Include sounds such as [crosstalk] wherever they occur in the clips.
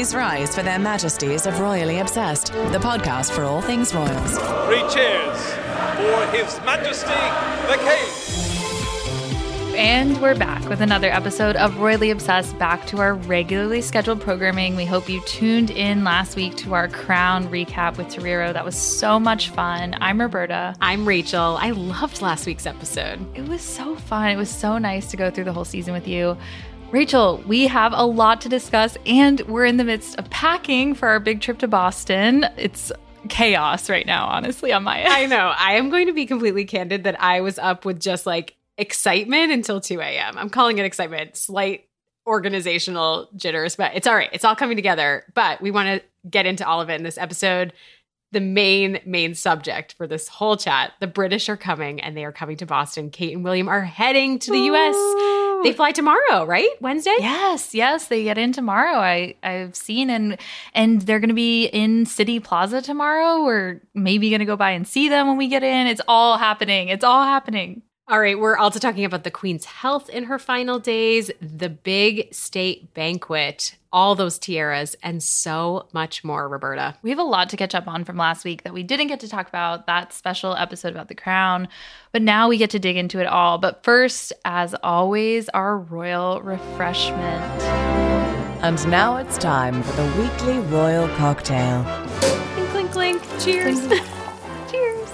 Please rise for their majesties of Royally Obsessed, the podcast for all things royals. Three cheers for His Majesty the King. And we're back with another episode of Royally Obsessed, back to our regularly scheduled programming. We hope you tuned in last week to our crown recap with Torero. That was so much fun. I'm Roberta. I'm Rachel. I loved last week's episode. It was so fun. It was so nice to go through the whole season with you. Rachel, we have a lot to discuss, and we're in the midst of packing for our big trip to Boston. It's chaos right now, honestly, on my end. I know. I am going to be completely candid that I was up with just like excitement until 2 a.m. I'm calling it excitement, slight organizational jitters, but it's all right. It's all coming together. But we want to get into all of it in this episode. The main, main subject for this whole chat the British are coming and they are coming to Boston. Kate and William are heading to the US. They fly tomorrow, right? Wednesday? Yes, yes, they get in tomorrow. I I've seen and and they're going to be in City Plaza tomorrow. We're maybe going to go by and see them when we get in. It's all happening. It's all happening. All right, we're also talking about the Queen's health in her final days, the big state banquet, all those tiaras, and so much more, Roberta. We have a lot to catch up on from last week that we didn't get to talk about, that special episode about the crown. But now we get to dig into it all. But first, as always, our royal refreshment. And now it's time for the weekly royal cocktail. Clink, clink, clink. Cheers. [laughs] Cheers.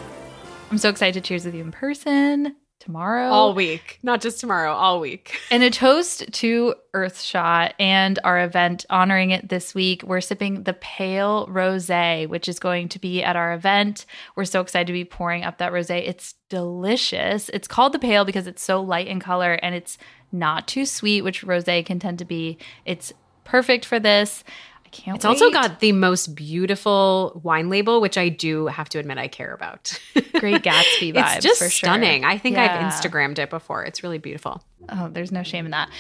I'm so excited to cheers with you in person tomorrow. all week, not just tomorrow, all week. [laughs] And a toast to Earthshot and our event honoring it this week. We're sipping the Pale Rosé, which is going to be at our event. We're so excited to be pouring up that rosé. It's delicious. It's called the Pale because it's so light in color and it's not too sweet, which rosé can tend to be. It's perfect for this. I can't It's also got the most beautiful wine label, which I do have to admit I care about. [laughs] Great Gatsby vibes it's just for sure. stunning. I think Yeah. I've Instagrammed it before. It's really beautiful. Oh, there's no shame in that.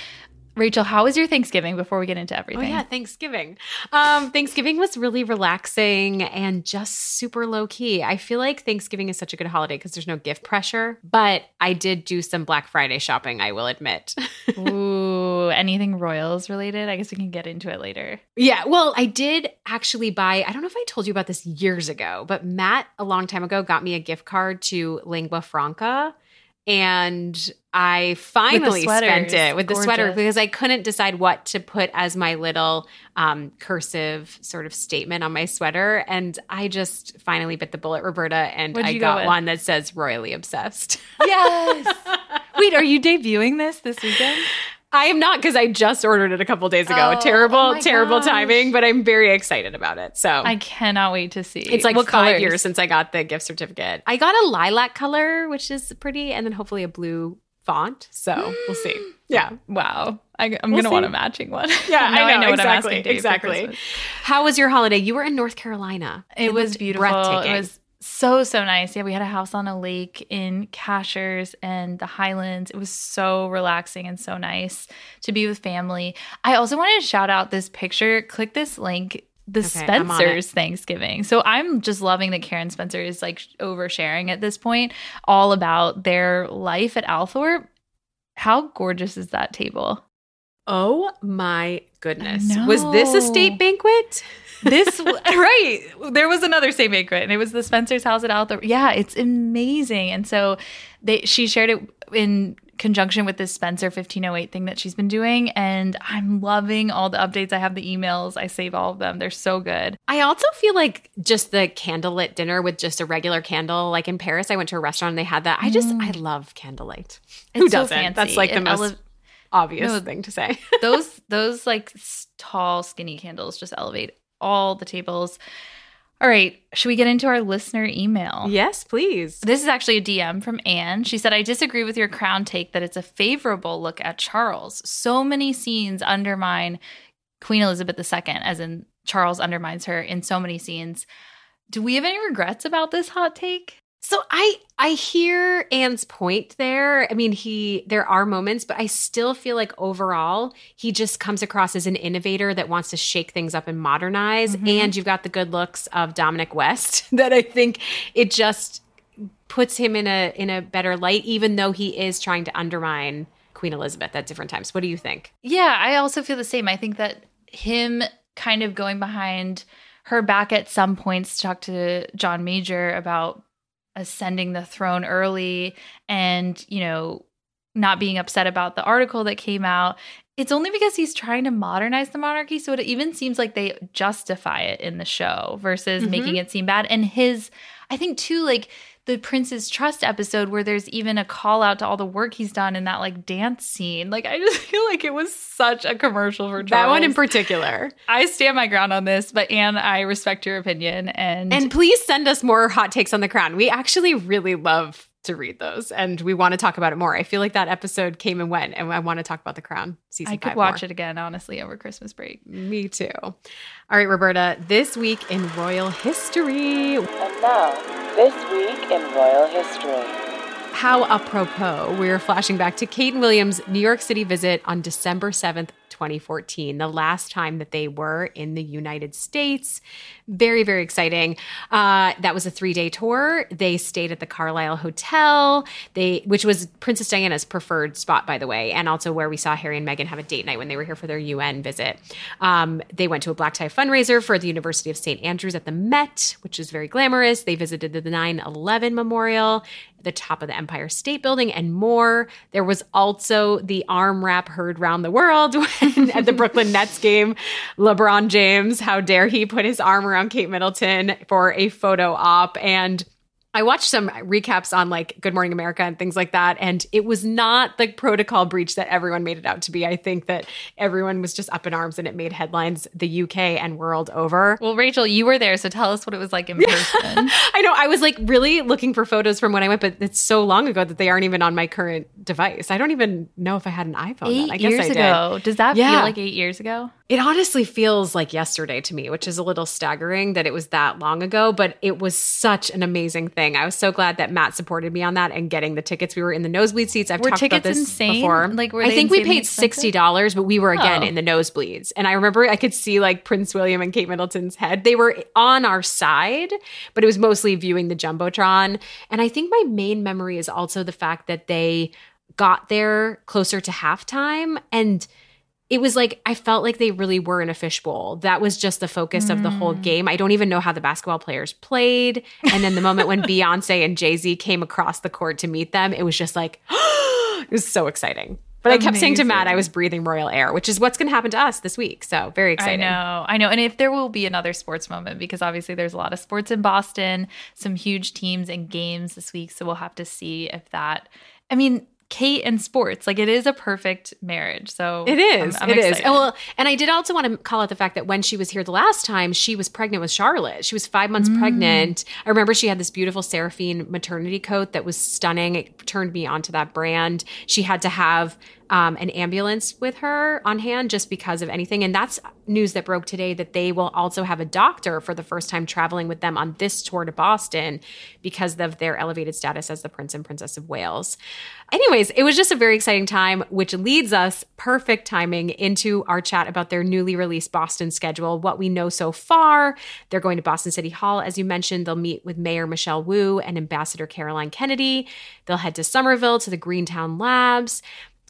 Rachel, how was your Thanksgiving before we get into Oh everything? yeah, Thanksgiving. Um, Thanksgiving was really relaxing and just super low key. I feel like Thanksgiving is such a good holiday because there's no gift pressure. But I did do some Black Friday shopping. I will admit. [laughs] Ooh, anything Royals related? I guess we can get into it later. yeah, well, I did actually buy. I don't know if I told you about this years ago, but Matt a long time ago got me a gift card to Lingua Franca. And I finally spent it with the sweater because I couldn't decide what to put as my little um, cursive sort of statement on my sweater. And I just finally bit the bullet, Roberta, and I go got with? one that says royally obsessed. Yes. [laughs] Wait, are you debuting this this weekend? I am not because I just ordered it a couple days ago. Oh, terrible, oh terrible gosh. timing, but I'm very excited about it. So I cannot wait to see. It's like what five colors? years since I got the gift certificate. I got a lilac color, which is pretty, and then hopefully a blue font. So we'll see. [gasps] Yeah. Wow, I, I'm We'll gonna want a matching one. Yeah, [laughs] I know, what I'm exactly. asking Dave exactly. How was your holiday? You were in North Carolina. It, was beautiful. breathtaking. It was so so nice. Yeah, we had a house on a lake in Cashiers and the Highlands. It was so relaxing and so nice to be with family. I also wanted to shout out this picture. Click this link. The Okay, I'm on it. Spencer's Thanksgiving. So I'm just loving that Karen Spencer is like oversharing at this point, all about their life at Althorp. How gorgeous is that table? Oh my goodness. Was this a state banquet? This [laughs] right. There was another state banquet, and it was the Spencer's house at Althorp. Yeah, it's amazing. And so they she shared it in conjunction with this Spencer 1508 thing that she's been doing. And I'm loving all the updates. I have the emails. I save all of them. They're so good. I also feel like just the candlelit dinner with just a regular candle. Like in Paris, I went to a restaurant and they had that. I just, I love candlelight. Who Mm. It's so doesn't? fancy. That's like the It most ele- obvious No, thing to say. those [laughs] those like tall skinny candles just elevate all the tables. All right, should we get into our listener email? yes, please. This is actually a DM from Anne. She said, I disagree with your crown take that it's a favorable look at Charles. So many scenes undermine Queen Elizabeth II, as in Charles undermines her in so many scenes. Do we have any regrets about this hot take? So I I hear Anne's point there. I mean, he there are moments, but I still feel like overall he just comes across as an innovator that wants to shake things up and modernize. Mhm. And you've got the good looks of Dominic West [laughs] that I think it just puts him in a in a better light, even though he is trying to undermine Queen Elizabeth at different times. What do you think? Yeah, I also feel the same. I think that him kind of going behind her back at some points to talk to John Major about ascending the throne early and, you know, not being upset about the article that came out. It's only because he's trying to modernize the monarchy. So it even seems like they justify it in the show versus Mhm. making it seem bad. And his, I think, too, like the Prince's Trust episode where there's even a call out to all the work he's done in that like dance scene. Like I just [laughs] feel like it was such a commercial for Charles. That one in particular. I stand my ground on this, but Anne, I respect your opinion and And please send us more hot takes on the crown. We actually really love to read those and we want to talk about it more. I feel like that episode came and went and I want to talk about the crown season I could five watch more. it again, honestly, over Christmas break. Me too. All right, Roberta, this week in royal history. And now, this week in royal history. How apropos, we're flashing back to Kate and William's New York City visit on December 7th, 2014, the last time that they were in the United States. Very, very exciting. Uh, that was a three day tour. They stayed at the Carlyle Hotel, they which was Princess Diana's preferred spot, by the way, and also where we saw Harry and Meghan have a date night when they were here for their UN visit. Um, they went to a black tie fundraiser for the University of St. Andrews at the Met, which is very glamorous. They visited the 9 11 memorial the top of the Empire State Building, and more. There was also the arm wrap heard round the world [laughs] when, at the Brooklyn Nets game. LeBron James, how dare he put his arm around Kate Middleton for a photo op. And I watched some recaps on like Good Morning America and things like that, and it was not the protocol breach that everyone made it out to be. I think that everyone was just up in arms and it made headlines the UK and world over. Well, Rachel, you were there, so tell us what it was like in [laughs] person. I know. I was like really looking for photos from when I went, but it's so long ago that they aren't even on my current device. I don't even know if I had an iPhone. then. eight I guess years I did. ago. Does that Yeah. feel like eight years ago? It honestly feels like yesterday to me, which is a little staggering that it was that long ago, but it was such an amazing thing. I was so glad that Matt supported me on that and getting the tickets. We were in the nosebleed seats. I've Were talked about this insane? before. Like, were I think we paid sixty dollars, but we were again Oh. in the nosebleeds. And I remember I could see like Prince William and Kate Middleton's head. They were on our side, but it was mostly viewing the jumbotron. And I think my main memory is also the fact that they got there closer to halftime and it was like I felt like they really were in a fishbowl. That was just the focus of the whole Mm. game. I don't even know how the basketball players played. And then the moment when [laughs] Beyonce and Jay Z came across the court to meet them, it was just like [gasps] it was so exciting. But I kept saying to Matt, I was breathing royal air, which is what's going to happen to us this week. So very exciting. I know, I know. And if there will be another sports moment, because obviously there's a lot of sports in Boston, some huge teams and games this week. So we'll have to see if that, I mean, Kate and sports, like it is a perfect marriage. So It is. I'm- I'm it is. And well, and I did also want to call out the fact that when she was here the last time, she was pregnant with Charlotte. She was five months Mm. pregnant. I remember she had this beautiful Seraphine maternity coat that was stunning. It turned me onto that brand. She had to have um, an ambulance with her on hand just because of anything. And that's news that broke today that they will also have a doctor for the first time traveling with them on this tour to Boston because of their elevated status as the Prince and Princess of Wales. Anyways, it was just a very exciting time, which leads us perfect timing into our chat about their newly released Boston schedule. What we know so far, they're going to Boston City Hall. As you mentioned, they'll meet with Mayor Michelle Wu and Ambassador Caroline Kennedy. They'll head to Somerville to the Greentown Labs.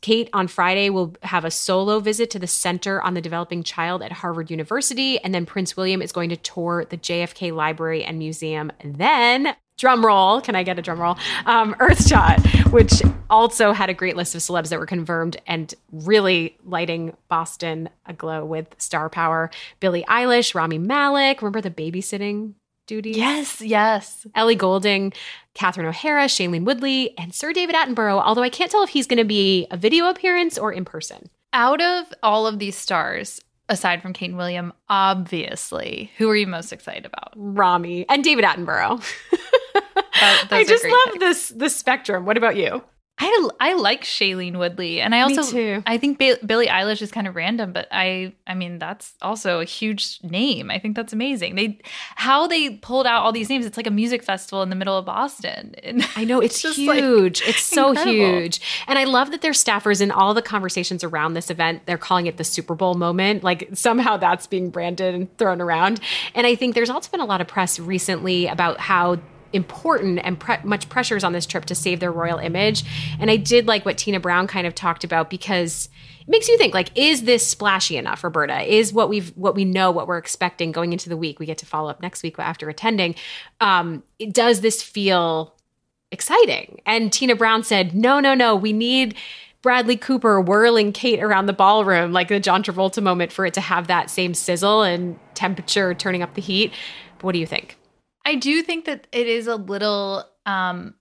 Kate on Friday will have a solo visit to the Center on the Developing Child at Harvard University. And then Prince William is going to tour the JFK Library and Museum. Then, drum roll, can I get a drum roll? Um, Earthshot, which also had a great list of celebs that were confirmed and really lighting Boston aglow with star power. Billie Eilish, Rami Malek, remember the babysitting duty yes, yes. Ellie Goulding, Catherine O'Hara, Shailene Woodley, and Sir David Attenborough, although I can't tell if he's going to be a video appearance or in person. Out of all of these stars, aside from Kate and William, obviously, who are you most excited about? Rami and David Attenborough. [laughs] [laughs] I just love picks. this this spectrum. What about you? I, I like Shailene Woodley, and I Me also too. I think ba- Billie Eilish is kind of random, but I I mean that's also a huge name. I think that's amazing. They how they pulled out all these names. It's like a music festival in the middle of Boston. [laughs] And I know it's, [laughs] like, huge. it's so incredible. huge. And I love that their staffers in all the conversations around this event, they're calling it the Super Bowl moment. Like somehow that's being branded and thrown around. And I think there's also been a lot of press recently about how important and pre- much pressures on this trip to save their royal image. And I did like what Tina Brown kind of talked about because it makes you think like is this splashy enough roberta is what we've what we know what we're expecting going into the week we get to follow up next week after attending um does this feel exciting and tina brown said no no no we need Bradley Cooper whirling Kate around the ballroom like the John Travolta moment for it to have that same sizzle and temperature turning up the heat. But what do you think? I do think that it is a little um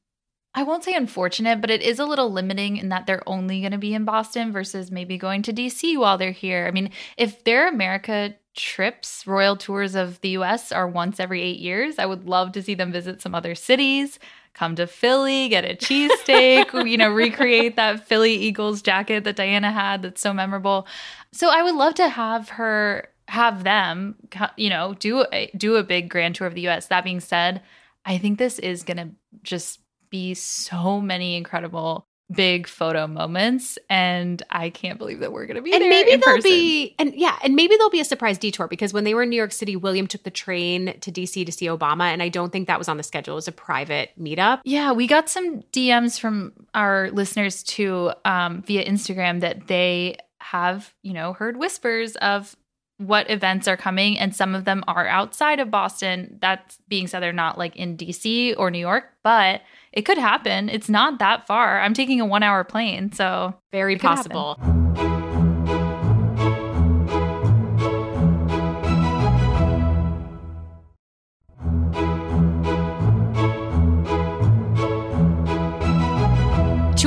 I won't say unfortunate, but it is a little limiting in that they're only going to be in Boston versus maybe going to DC while they're here. I mean, if their America trips, royal tours of the US are once every eight years, I would love to see them visit some other cities, come to Philly, get a cheesesteak, [laughs] you know, recreate that Philly Eagles jacket that Diana had that's so memorable. So I would love to have her have them, you know, do a, do a big grand tour of the US. That being said, I think this is going to just be so many incredible big photo moments and i can't believe that we're going to be and there maybe there'll person. be and yeah and maybe there'll be a surprise detour because when they were in new york city william took the train to dc to see obama and i don't think that was on the schedule it was a private meetup yeah we got some dms from our listeners too um, via instagram that they have you know heard whispers of what events are coming and some of them are outside of boston that being said they're not like in dc or new york but it could happen. It's not that far. I'm taking a one hour plane, so very possible. Two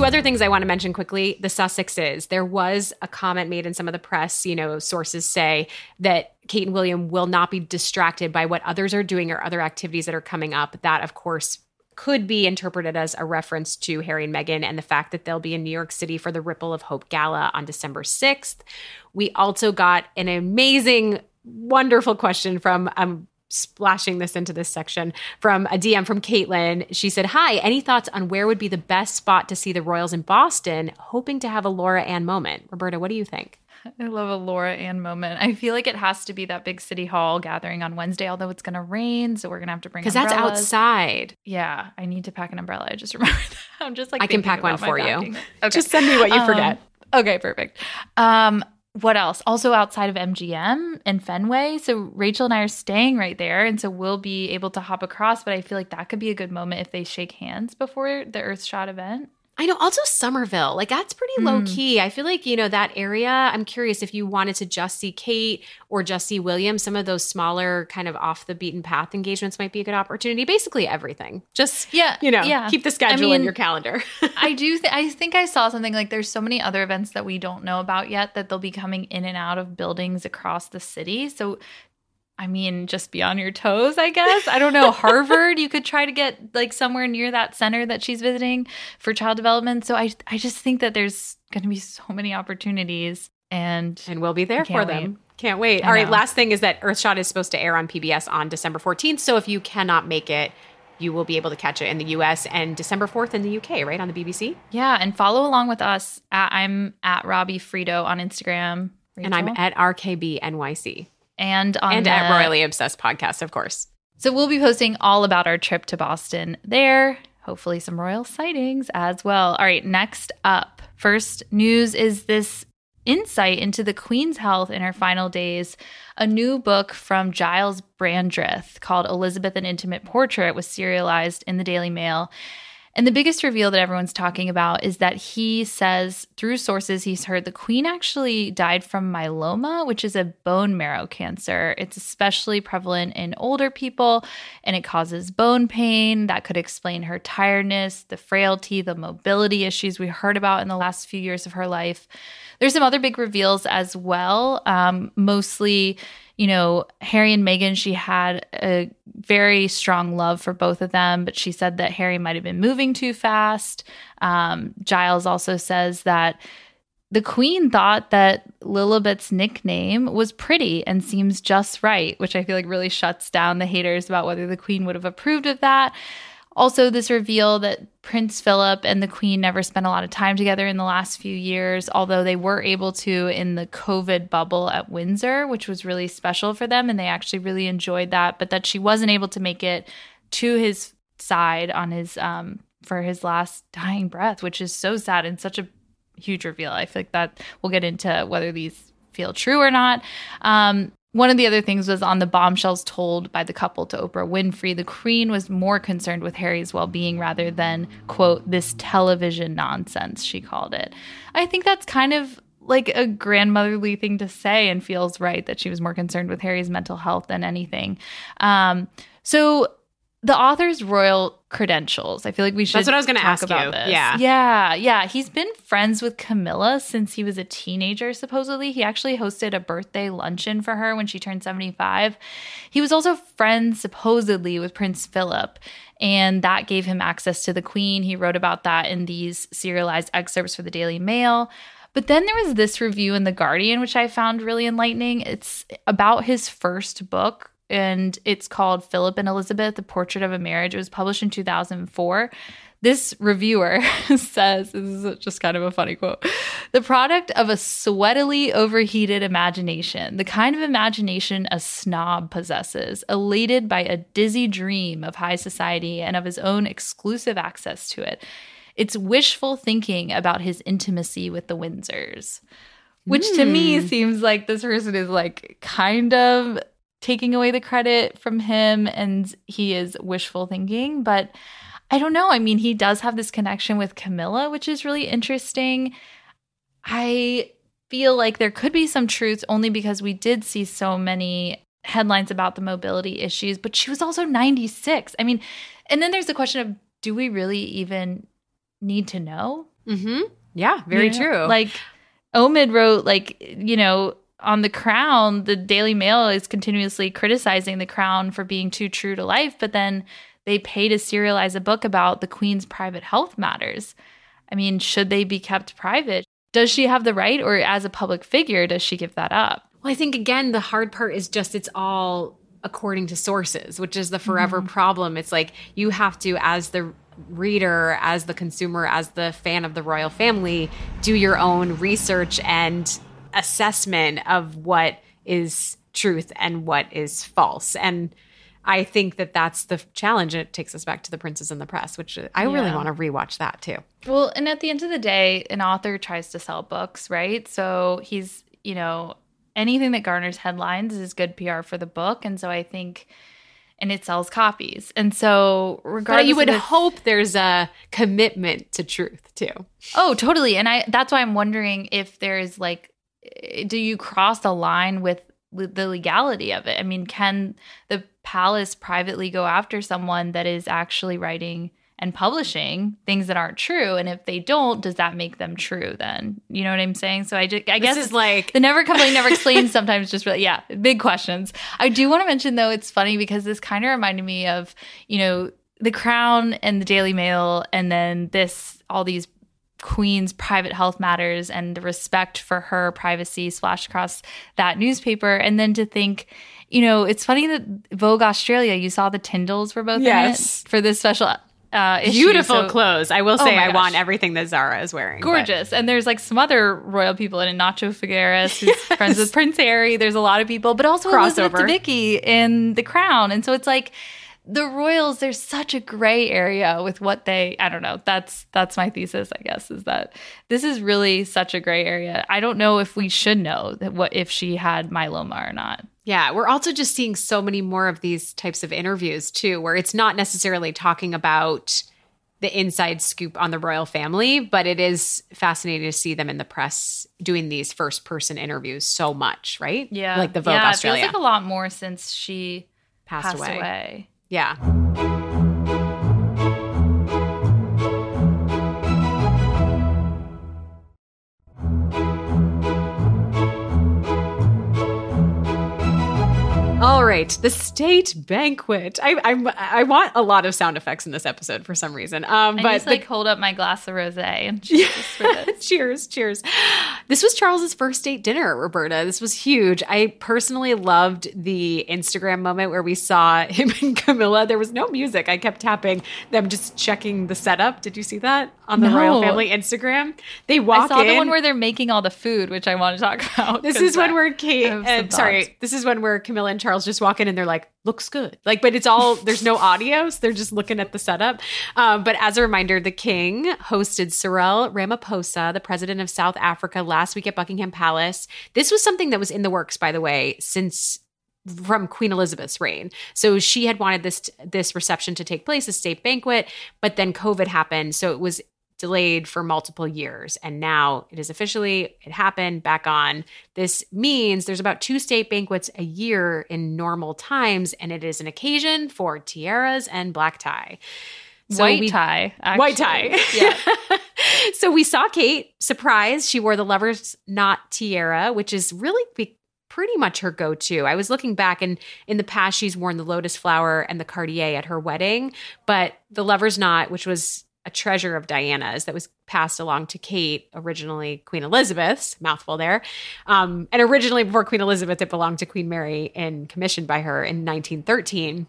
other things I want to mention quickly the Sussexes. There was a comment made in some of the press, you know, sources say that Kate and William will not be distracted by what others are doing or other activities that are coming up. That, of course, could be interpreted as a reference to Harry and Meghan and the fact that they'll be in New York City for the Ripple of Hope Gala on December 6th. We also got an amazing, wonderful question from um, splashing this into this section from a DM from Caitlin. She said, Hi, any thoughts on where would be the best spot to see the Royals in Boston? Hoping to have a Laura Ann moment. Roberta, what do you think? I love a Laura Ann moment. I feel like it has to be that big city hall gathering on Wednesday, although it's going to rain, so we're going to have to bring because that's outside. Yeah, I need to pack an umbrella. I just [laughs] remember that. I'm just like I can pack one for you. Okay. Just send me what you um, forget. Okay, perfect. Um, what else? Also outside of MGM and Fenway. So Rachel and I are staying right there, and so we'll be able to hop across. But I feel like that could be a good moment if they shake hands before the Earthshot event. I know. Also, Somerville, like that's pretty mm. low key. I feel like you know that area. I'm curious if you wanted to just see Kate or just see William. Some of those smaller, kind of off the beaten path engagements might be a good opportunity. Basically, everything. Just yeah, you know, yeah. keep the schedule I mean, in your calendar. [laughs] I do. Th- I think I saw something like there's so many other events that we don't know about yet that they'll be coming in and out of buildings across the city. So I mean, just be on your toes, I guess. I don't know. [laughs] Harvard, you could try to get like somewhere near that center that she's visiting for child development. So I I just think that there's going to be so many opportunities and and we'll be there for them. Wait. Can't wait. I All know. right, last thing is that Earthshot is supposed to air on PBS on December 14th. So if you cannot make it, you will be able to catch it in the US and December 4th in the UK, right? On the BBC? Yeah, and follow along with us. At, I'm at Robbie Fiorito on Instagram. Rachel? And I'm at RKB NYC and on and the, at Royally Obsessed podcast, of course. So we'll be posting all about our trip to Boston there. Hopefully, some royal sightings as well. All right, next up, first news is this insight into the Queen's health in her final days. A new book from Giles Brandreth called Elizabeth An Intimate Portrait was serialized in the Daily Mail. And the biggest reveal that everyone's talking about is that he says through sources he's heard the queen actually died from myeloma, which is a bone marrow cancer. It's especially prevalent in older people and it causes bone pain. That could explain her tiredness, the frailty, the mobility issues we heard about in the last few years of her life. There's some other big reveals as well, um, mostly you know, Harry and Meghan, she had a very strong love for both of them, but she said that Harry might have been moving too fast. Um, Giles also says that the Queen thought that Lilibet's nickname was pretty and seems just right, which I feel like really shuts down the haters about whether the Queen would have approved of that. Also, this reveal that Prince Philip and the Queen never spent a lot of time together in the last few years, although they were able to in the COVID bubble at Windsor, which was really special for them. And they actually really enjoyed that, but that she wasn't able to make it to his side on his um for his last dying breath, which is so sad and such a huge reveal. I feel like that we'll get into whether these feel true or not. Um, one of the other things was on the bombshells told by the couple to Oprah Winfrey, the Queen was more concerned with Harry's well being rather than, quote, this television nonsense, she called it. I think that's kind of like a grandmotherly thing to say and feels right that she was more concerned with Harry's mental health than anything. Um, so the author's royal credentials. I feel like we should. That's what I was going to talk ask about you. This. Yeah. yeah, yeah. He's been friends with Camilla since he was a teenager. Supposedly, he actually hosted a birthday luncheon for her when she turned seventy-five. He was also friends, supposedly, with Prince Philip, and that gave him access to the Queen. He wrote about that in these serialized excerpts for the Daily Mail. But then there was this review in The Guardian, which I found really enlightening. It's about his first book, and it's called Philip and Elizabeth, The Portrait of a Marriage. It was published in 2004. This reviewer [laughs] says, this is just kind of a funny quote, the product of a sweatily overheated imagination, the kind of imagination a snob possesses, elated by a dizzy dream of high society and of his own exclusive access to it. It's wishful thinking about his intimacy with the Windsors, which to me hmm. seems like this person is like kind of taking away the credit from him and he is wishful thinking. But I don't know. I mean, he does have this connection with Camilla, which is really interesting. I feel like there could be some truth only because we did see so many headlines about the mobility issues, but she was also 96. I mean, and then there's the question of do we really even need to know? Mm-hmm. Yeah, very You know, true. Like Omid wrote, like, you know, on the crown, the Daily Mail is continuously criticizing the crown for being too true to life, but then they pay to serialize a book about the queen's private health matters. I mean, should they be kept private? Does she have the right, or as a public figure, does she give that up? Well, I think again, the hard part is just it's all according to sources, which is the forever mm-hmm. problem. It's like you have to, as the reader, as the consumer, as the fan of the royal family, do your own research and assessment of what is truth and what is false. And I think that that's the challenge. And it takes us back to the Princes and the Press, which I really want to rewatch that too. Well, and at the end of the day, an author tries to sell books, right? So he's, you know, anything that garners headlines is good PR for the book. And so I think, and it sells copies. And so, regardless, But you would this- hope there's a commitment to truth too. Oh, totally. And I that's why I'm wondering if there's like do you cross the line with the legality of it? I mean, can the palace privately go after someone that is actually writing and publishing things that aren't true? And if they don't, does that make them true then? You know what I'm saying? So I just I This guess it's like the never complain, never explain. [laughs] Sometimes just really, yeah, big questions. I do want to mention though, it's funny because this kind of reminded me of, you know, the Crown and the Daily Mail, and then this, all these Queen's private health matters and the respect for her privacy splashed across that newspaper. And then to think, you know, it's funny that Vogue Australia, you saw the Tindalls were both Yes. in it for this special uh, beautiful So- clothes. I will Oh say my I gosh. want everything that Zara is wearing. but- gorgeous. And there's like some other royal people in it. Nacho Figueres, who's [laughs] friends with Prince Harry. There's a lot of people, but also Elizabeth Crossover. Debicki in The Crown. And so it's like the royals. There's such a gray area with what they. I don't know. That's that's my thesis. I guess is that this is really such a gray area. I don't know if we should know that what if she had myeloma or not. Yeah, we're also just seeing so many more of these types of interviews too, where it's not necessarily talking about the inside scoop on the royal family, but it is fascinating to see them in the press doing these first person interviews so much, right? Yeah. Like the Vogue yeah, Australia It feels like a lot more since she passed, passed away. away. Yeah. All right, the state banquet. I I'm, I want a lot of sound effects in this episode for some reason. Um, I but just the- like hold up my glass of rosé and [laughs] cheers for this. [laughs] cheers, cheers. This was Charles's first date dinner, Roberta. This was huge. I personally loved the Instagram moment where we saw [laughs] him and Camilla. There was no music. I kept tapping them, just checking the setup. Did you see that on the No. royal family Instagram? They walk I saw in. the one where they're making all the food, which I want to talk about. this is when I- we're Kate. I Uh, sorry, this is when we're Camilla and Charles just walk in and they're like, looks good. Like, but it's all, there's no [laughs] audio. So they're just looking at the setup. Um, but as a reminder, the king hosted Cyril Ramaphosa, the president of South Africa, last week at Buckingham Palace. This was something that was in the works, by the way, since from Queen Elizabeth's reign. So she had wanted this this reception to take place, a state banquet, but then COVID happened, so it was delayed for multiple years. And now it is officially it happened back on. This means there's about two state banquets a year in normal times and it is an occasion for tiaras and black tie. So white we, tie actually. white tie. Yeah. [laughs] So we saw kate surprised she wore the lover's knot tiara which is really pretty much her go-to. I was looking back and in the past she's worn the lotus flower and the Cartier at her wedding, but the lover's knot, which was a treasure of Diana's that was passed along to Kate, originally Queen Elizabeth's, mouthful there. Um, and originally before Queen Elizabeth, it belonged to Queen Mary and commissioned by her in 1913.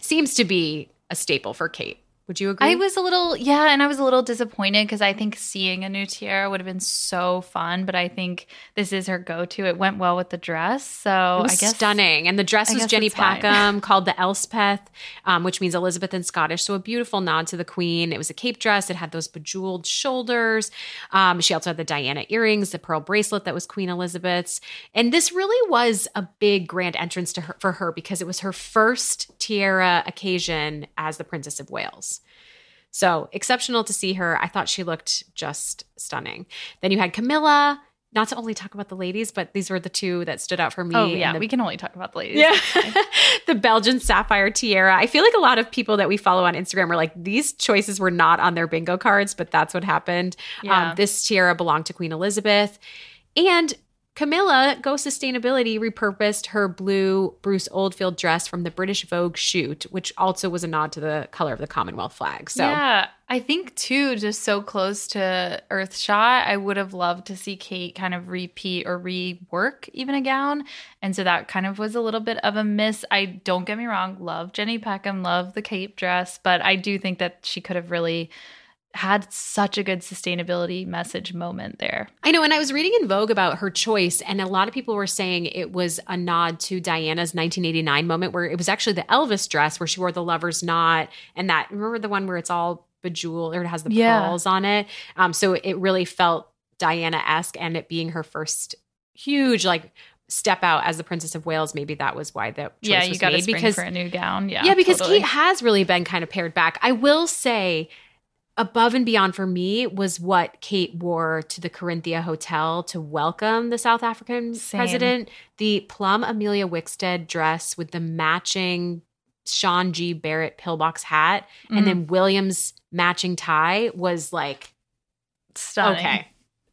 Seems to be a staple for Kate. Would you agree? I was a little, yeah, and I was a little disappointed because I think seeing a new tiara would have been so fun, but I think this is her go-to. It went well with the dress, so I guess stunning. And the dress I was Jenny Packham, [laughs] called the Elspeth, um, which means Elizabeth in Scottish. So a beautiful nod to the Queen. It was a cape dress. It had those bejeweled shoulders. Um, she also had the Diana earrings, the pearl bracelet that was Queen Elizabeth's, and this really was a big grand entrance to her for her because it was her first tiara occasion as the Princess of Wales. So exceptional to see her. I thought she looked just stunning. Then you had Camilla. Not to only talk about the ladies, but these were the two that stood out for me. Oh yeah, the, we can only talk about the ladies. Yeah, [laughs] the Belgian sapphire tiara. I feel like a lot of people that we follow on Instagram are like these choices were not on their bingo cards, but that's what happened. Yeah. Um, this tiara belonged to Queen Elizabeth, and Camilla Go Sustainability repurposed her blue Bruce Oldfield dress from the British Vogue shoot, which also was a nod to the color of the Commonwealth flag. So yeah, I think too, just so close to Earthshot, I would have loved to see Kate kind of repeat or rework even a gown, and so that kind of was a little bit of a miss. I don't get me wrong, love Jenny Packham, love the cape dress, but I do think that she could have really had such a good sustainability message moment there. I know. And I was reading in Vogue about her choice, and a lot of people were saying it was a nod to Diana's 1989 moment where it was actually the Elvis dress where she wore the lover's knot and that, remember the one where it's all bejeweled or it has the yeah. pearls on it? Um, so it really felt Diana esque and it being her first huge, like, step out as the Princess of Wales, maybe that was why that yeah, you got to because for a new gown. Yeah, yeah, because totally. Kate has really been kind of pared back. I will say above and beyond for me was what Kate wore to the Corinthia Hotel to welcome the South African Same. president. The plum Emilia Wickstead dress with the matching Sean G. Barrett pillbox hat mm. and then William's matching tie was like stunning. Okay.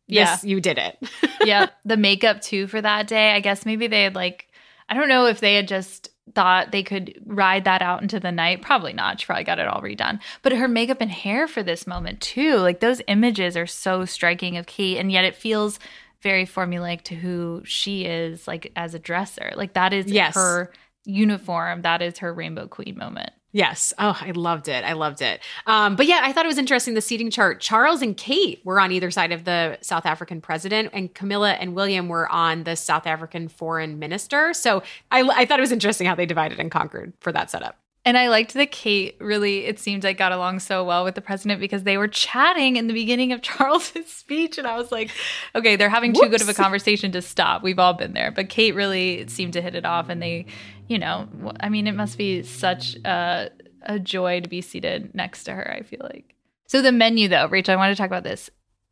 Yes, yeah. you did it. yep. [laughs] The makeup too for that day. I guess maybe they had like I don't know if they had just thought they could ride that out into the night. Probably not. She probably got it all redone. But her makeup and hair for this moment, too. Like those images are so striking of Kate, and yet it feels very formulaic to who she is, like as a dresser. Like that is yes. her uniform. That is her Rainbow Queen moment. Yes. Oh, I loved it. I loved it. Um, but yeah, I thought it was interesting the seating chart. Charles and Kate were on either side of the South African president, and Camilla and William were on the South African foreign minister. So I, I thought it was interesting how they divided and conquered for that setup. And I liked that Kate really, it seemed like got along so well with the president because they were chatting in the beginning of [laughs] Charles's speech. And I was like, okay, they're having Whoops. too good of a conversation to stop. We've all been there. But Kate really seemed to hit it off. And they, you know, I mean, it must be such a, a joy to be seated next to her, I feel like. So the menu, though, Rachel, I want to talk about this.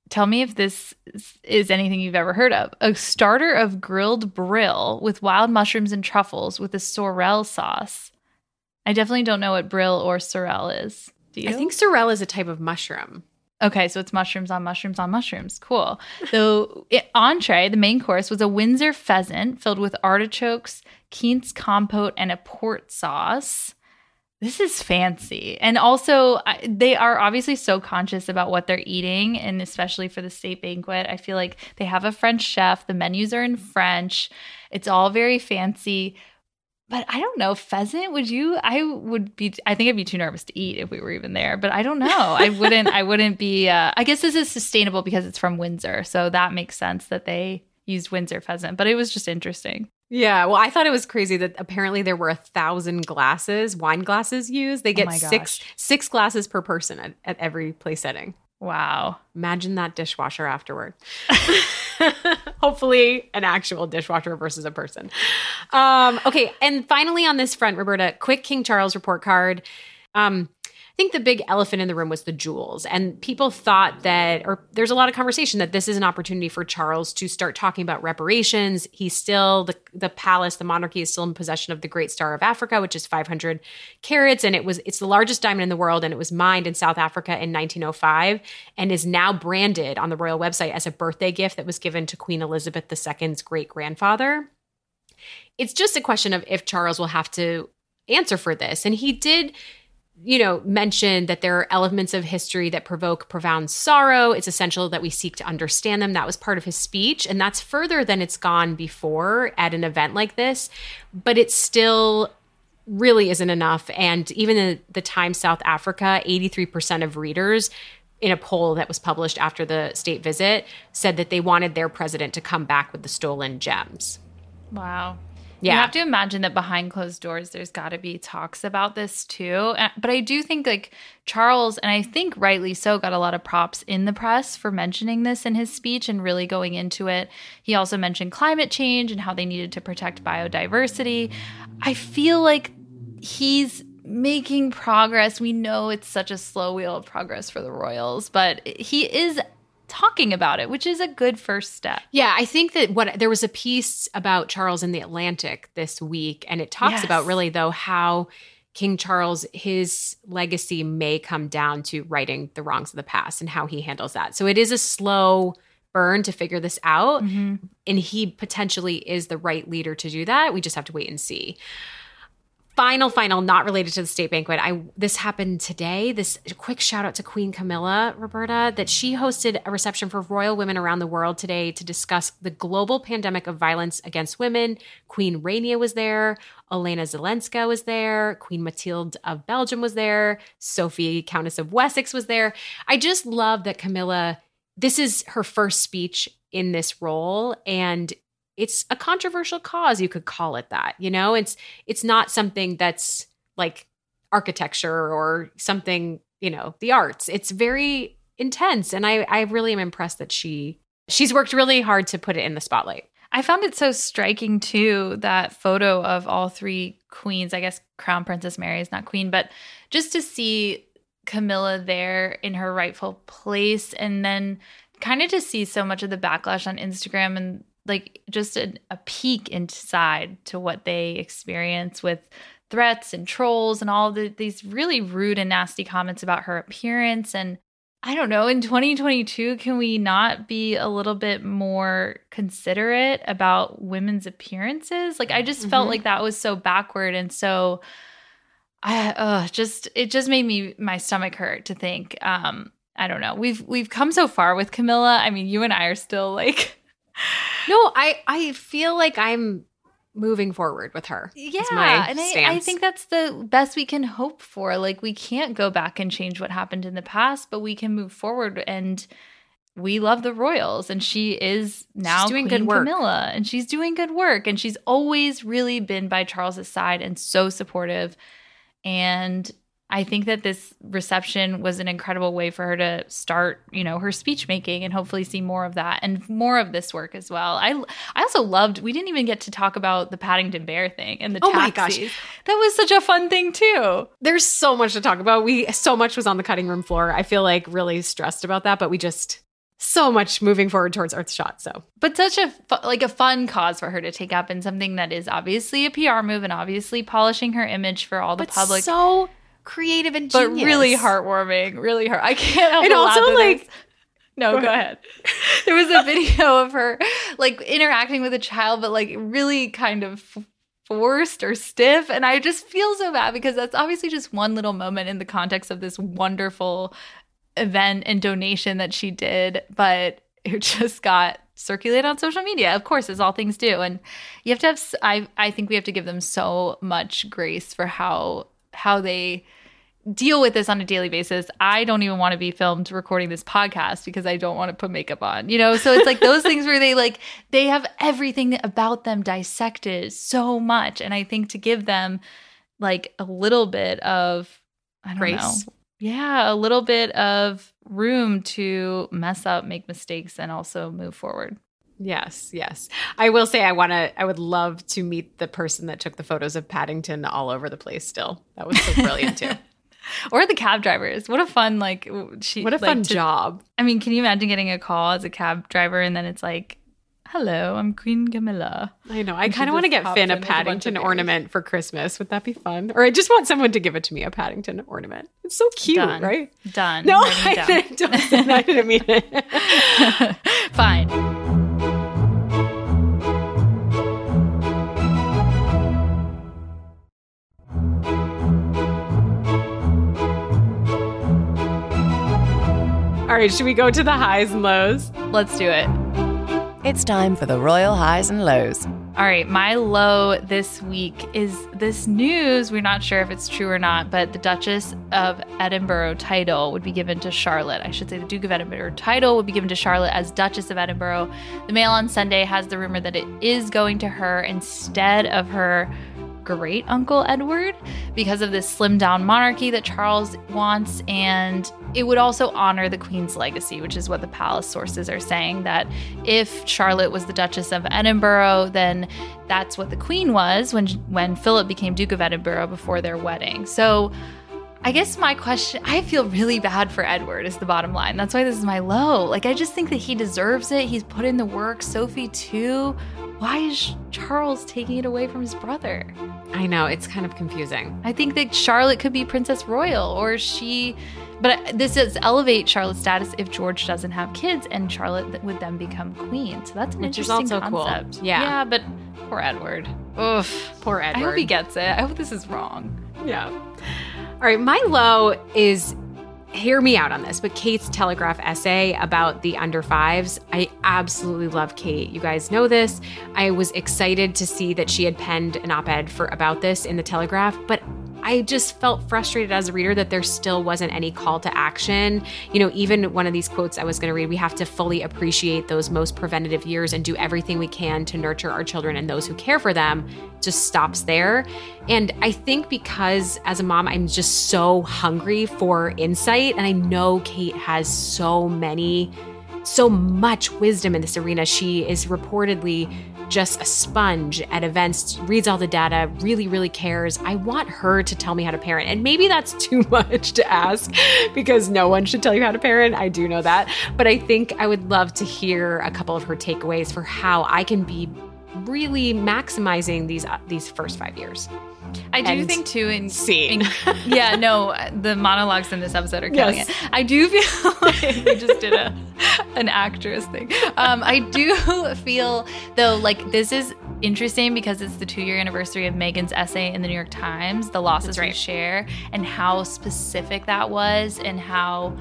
Tell me if this is anything you've ever heard of. A starter of grilled brill with wild mushrooms and truffles with a sorrel sauce I definitely don't know what brill or sorrel is. Do you? I think sorrel is a type of mushroom. Okay, so it's mushrooms on mushrooms on mushrooms. Cool. So, [laughs] it, entree, the main course, was a Windsor pheasant filled with artichokes, quince compote, and a port sauce. This is fancy. And also, they are obviously so conscious about what they're eating, and especially for the state banquet. I feel like they have a French chef, the menus are in French, it's all very fancy but I don't know. Pheasant, would you? I would be. I think I'd be too nervous to eat if we were even there. But I don't know. I wouldn't. I wouldn't be. Uh, I guess this is sustainable because it's from Windsor, so that makes sense that they used Windsor pheasant, but it was just interesting. Yeah, well, I thought it was crazy that apparently there were a thousand glasses, wine glasses used. They Oh get my six six glasses per person at, at every place setting. Wow. Imagine that dishwasher afterward. [laughs] Hopefully, an actual dishwasher versus a person. Um, okay, and finally on this front, Roberta, quick King Charles report card. Um, think the big elephant in the room was the jewels, and people thought that, or there's a lot of conversation that this is an opportunity for Charles to start talking about reparations. He's still the the palace, the monarchy is still in possession of the Great Star of Africa, which is 500 carats, and it was it's the largest diamond in the world, and it was mined in South Africa in 1905, and is now branded on the royal website as a birthday gift that was given to Queen Elizabeth II's great grandfather. It's just a question of if Charles will have to answer for this, and he did you know, mentioned that there are elements of history that provoke profound sorrow. It's essential that we seek to understand them. That was part of his speech. And that's further than it's gone before at an event like this. But it still really isn't enough. And even in the time South Africa, 83% of readers in a poll that was published after the state visit said that they wanted their president to come back with the stolen gems. Wow. Yeah. You have to imagine that behind closed doors, there's got to be talks about this too. But I do think like Charles, and I think rightly so, got a lot of props in the press for mentioning this in his speech and really going into it. He also mentioned climate change and how they needed to protect biodiversity. I feel like he's making progress. We know it's such a slow wheel of progress for the Royals, but he is talking about it, which is a good first step. Yeah, I think that what there was a piece about Charles in the Atlantic this week, and it talks Yes. about really though how King Charles his legacy may come down to righting the wrongs of the past and how he handles that. So it is a slow burn to figure this out, Mm-hmm. and he potentially is the right leader to do that. We just have to wait and see final final not related to the state banquet. I this happened today. This quick shout out to queen camilla roberta that she hosted a reception for royal women around the world today to discuss the global pandemic of violence against women. Queen rania was there. Elena zelenska was there. Queen mathilde of belgium was there. Sophie countess of wessex was there. I just love that camilla this is her first speech in this role and it's a controversial cause you could call it that you know it's it's not something that's like architecture or something you know the arts it's very intense and i i really am impressed that she she's worked really hard to put it in the spotlight I found it so striking too that photo of all three queens. I guess Crown Princess Mary is not queen, but just to see Camilla there in her rightful place and then kind of to see so much of the backlash on Instagram and like just a, a peek inside to what they experience with threats and trolls and all the, these really rude and nasty comments about her appearance and I don't know, in 2022, can we not be a little bit more considerate about women's appearances? Like, I just felt Mhm. like that was so backward and so, I uh, just it just made me my stomach hurt to think. Um, I don't know. We've we've come so far with Camilla. I mean, you and I are still like, [laughs] no i i feel like i'm moving forward with her yeah, and I, I think that's the best we can hope for. Like, we can't go back and change what happened in the past, but we can move forward and we love the Royals, and she is now doing Queen good work. Camilla, and she's doing good work, and she's always really been by Charles's side and so supportive. And I think that this reception was an incredible way for her to start, you know, her speech making, and hopefully see more of that and more of this work as well. I I also loved. We didn't even get to talk about the Paddington Bear thing and the Oh my gosh. that was such a fun thing too. there's so much to talk about we so much was on the cutting room floor i feel like really stressed about that but we just so much moving forward towards earthshot so but such a fu- like a fun cause for her to take up and something that is obviously a PR move and obviously polishing her image for all the but public, so creative and but really heartwarming, really heart. I can't help And also, like- this. No, Go go, ahead. [laughs] there was a video of her like interacting with a child, but like really kind of forced or stiff. And I just feel so bad because that's obviously just one little moment in the context of this wonderful event and donation that she did. But it [laughs] just got circulated on social media, of course, as all things do. And you have to have, I, I think we have to give them so much grace for how, how they deal with this on a daily basis. I don't even want to be filmed recording this podcast because I don't want to put makeup on, you know? So it's like those things where they like, they have everything about them dissected so much. And I think to give them like a little bit of, I don't Grace. know. Yeah, a little bit of room to mess up, make mistakes, and also move forward. Yes, yes. I will say I want to I would love to meet the person that took the photos of Paddington all over the place still. That was so brilliant too. [laughs] Or the cab drivers. What a fun like she What a like, fun to- job. I mean, can you imagine getting a call as a cab driver and then it's like, "Hello, I'm Queen Camilla." I know. I kind of want to get Finn a in with a Paddington ornament for Christmas. Would that be fun? Or I just want someone to give it to me a Paddington ornament. It's so cute, Done. right? Done. No, I down. didn't, don't. I didn't mean it. [laughs] [laughs] Fine. All right, should we go to the highs and lows? Let's do it. It's time for the royal highs and lows. All right, my low this week is this news. We're not sure if it's true or not, but the Duchess of Edinburgh title would be given to Charlotte. I should say the Duke of Edinburgh title would be given to Charlotte as Duchess of Edinburgh. The Mail on Sunday has the rumor that it is going to her instead of her great uncle Edward because of this slimmed down monarchy that Charles wants. And it would also honor the Queen's legacy, which is what the palace sources are saying that if Charlotte was the Duchess of Edinburgh, then that's what the Queen was when when Philip became Duke of Edinburgh before their wedding. So I guess my question I feel really bad for Edward is the bottom line. That's why this is my low. Like I just think that he deserves it. He's put in the work, Sophie too. Why is Charles taking it away from his brother? I know, it's kind of confusing. I think that Charlotte could be Princess Royal or she but this does elevate Charlotte's status if George doesn't have kids and Charlotte would then become queen. So that's an Which is interesting also cool. concept. Yeah. Yeah, but poor Edward. Oof. Poor Edward. I hope he gets it. I hope this is wrong. Yeah. All right. My low is hear me out on this, but Kate's Telegraph essay about the under fives. I absolutely love Kate. You guys know this. I was excited to see that she had penned an op ed for about this in the Telegraph, but I just felt frustrated as a reader that there still wasn't any call to action. You know, even one of these quotes I was going to read, we have to fully appreciate those most preventative years and do everything we can to nurture our children and those who care for them, just stops there. And I think because as a mom, I'm just so hungry for insight. And I know Kate has so many, so much wisdom in this arena. She is reportedly just a sponge at events, reads all the data, really, really cares. I want her to tell me how to parent. And maybe that's [laughs] too much to ask because no one should tell you how to parent. I do know that. But I think I would love to hear a couple of her takeaways for how I can be really maximizing these uh, these first five years. I do think too in in- yeah, no, the monologues in this episode are killing Yes. it. I do feel [laughs] like we just did a an actress thing. Um, I do [laughs] feel though like this is interesting because it's the two year anniversary of Meghan's essay in the New York Times, "The Losses We. Share," and how specific that was, and how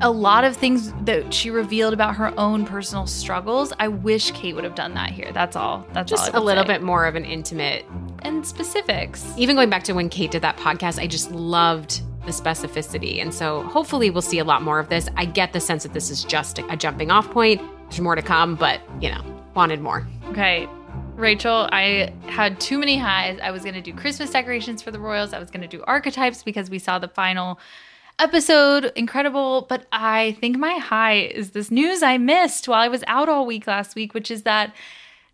a lot of things that she revealed about her own personal struggles. I wish Kate would have done that here. That's all. That's Just I a little say. bit more of an intimate and specifics. even going back to when Kate did that podcast, I just loved the specificity. And so hopefully we'll see a lot more of this. I get the sense that this is just a jumping off point. There's more to come, but you know, wanted more. Okay. Rachel, I had too many highs. I was going to do Christmas decorations for the Royals. I was going to do archetypes because we saw the final episode. Incredible. But I think my high is this news I missed while I was out all week last week, which is that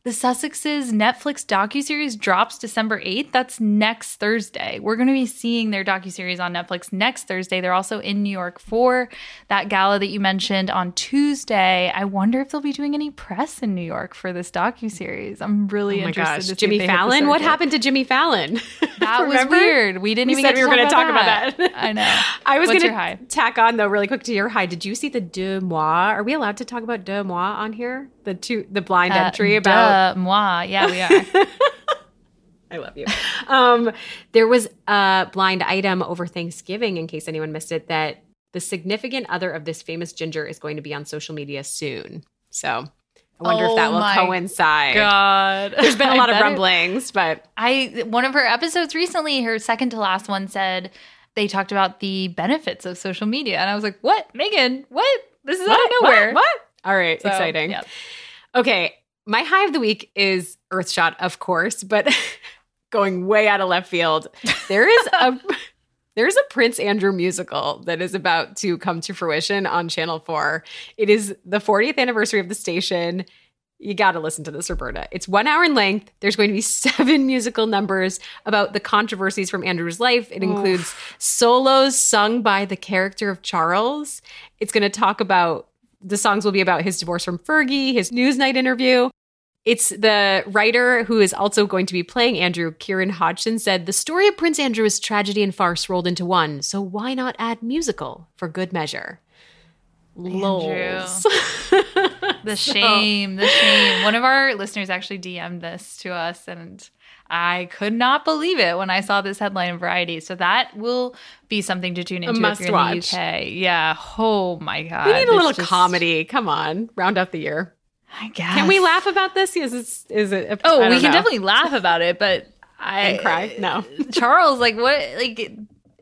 the Sussexes Netflix docuseries drops December 8th. That's next Thursday. We're going to be seeing their docuseries on Netflix next Thursday. They're also in New York for that gala that you mentioned on Tuesday. I wonder if they'll be doing any press in New York for this docuseries. I'm really Oh my interested gosh, to see Jimmy if they hit the Fallon. What happened to Jimmy Fallon? [laughs] That was weird. We didn't We even said get we were gonna talk about that. I know. [laughs] I was going to tack on though really quick to your high. Did you see the DeuxMoi? Are we allowed to talk about DeuxMoi on here? The two, the blind Uh, entry about duh, moi. Yeah, we are. [laughs] I love you. Um, there was a blind item over Thanksgiving, in case anyone missed it, that the significant other of this famous ginger is going to be on social media soon. So I wonder if that Oh will coincide. God. [laughs] there's been a lot of bet it- rumblings, but I one of her episodes recently, her second to last one said they talked about the benefits of social media. And I was like, what? Meghan, what? This is out of nowhere. What? What? All right, So, exciting. yeah. Okay, my high of the week is Earthshot, of course, but [laughs] going way out of left field. There is a [laughs] there's a Prince Andrew musical that is about to come to fruition on Channel 4. It is the 40th anniversary of the station. You got to listen to this, Roberta. It's one hour in length. There's going to be [laughs] seven musical numbers about the controversies from Andrew's life. It includes solos sung by the character of Charles. It's going to talk about the songs will be about his divorce from Fergie, his Newsnight interview. It's the writer who is also going to be playing Andrew, Kieran Hodgson, said the story of Prince Andrew is tragedy and farce rolled into one. So why not add musical for good measure? Lols. [laughs] The shame, the shame. One of our listeners actually DM'd this to us, and I could not believe it when I saw this headline in Variety. So that will be something to tune into if you're in watch. the UK. Yeah. Oh my god. we need a little just- comedy. Come on, round out the year. I guess. Can we laugh about this? Is it? Is it? A, oh, we can know. definitely laugh about it, but I And cry? No. [laughs] Charles, like what like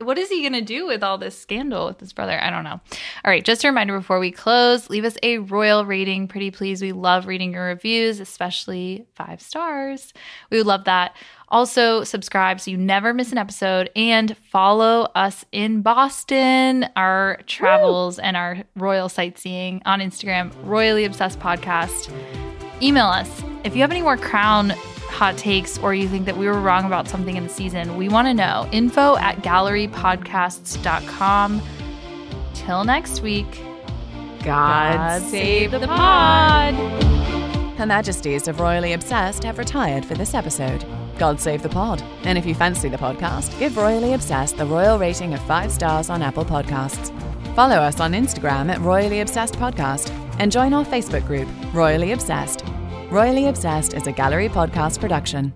what is he gonna do with all this scandal with his brother? I don't know. All right, just a reminder before we close, leave us a royal rating, pretty please. We love reading your reviews, especially five stars. We would love that. Also, subscribe so you never miss an episode and follow us in Boston, our travels and our royal sightseeing on Instagram, Royally Obsessed Podcast email us if you have any more crown hot takes or you think that we were wrong about something in the season we want to know info at gallerypodcasts.com till next week God, save the pod Her Majesties of Royally Obsessed have retired for this episode. God save the pod. And if you fancy the podcast, give Royally Obsessed the royal rating of five stars on Apple Podcasts. Follow us on Instagram at Royally Obsessed Podcast and join our Facebook group, Royally Obsessed. Royally Obsessed is a gallery podcast production.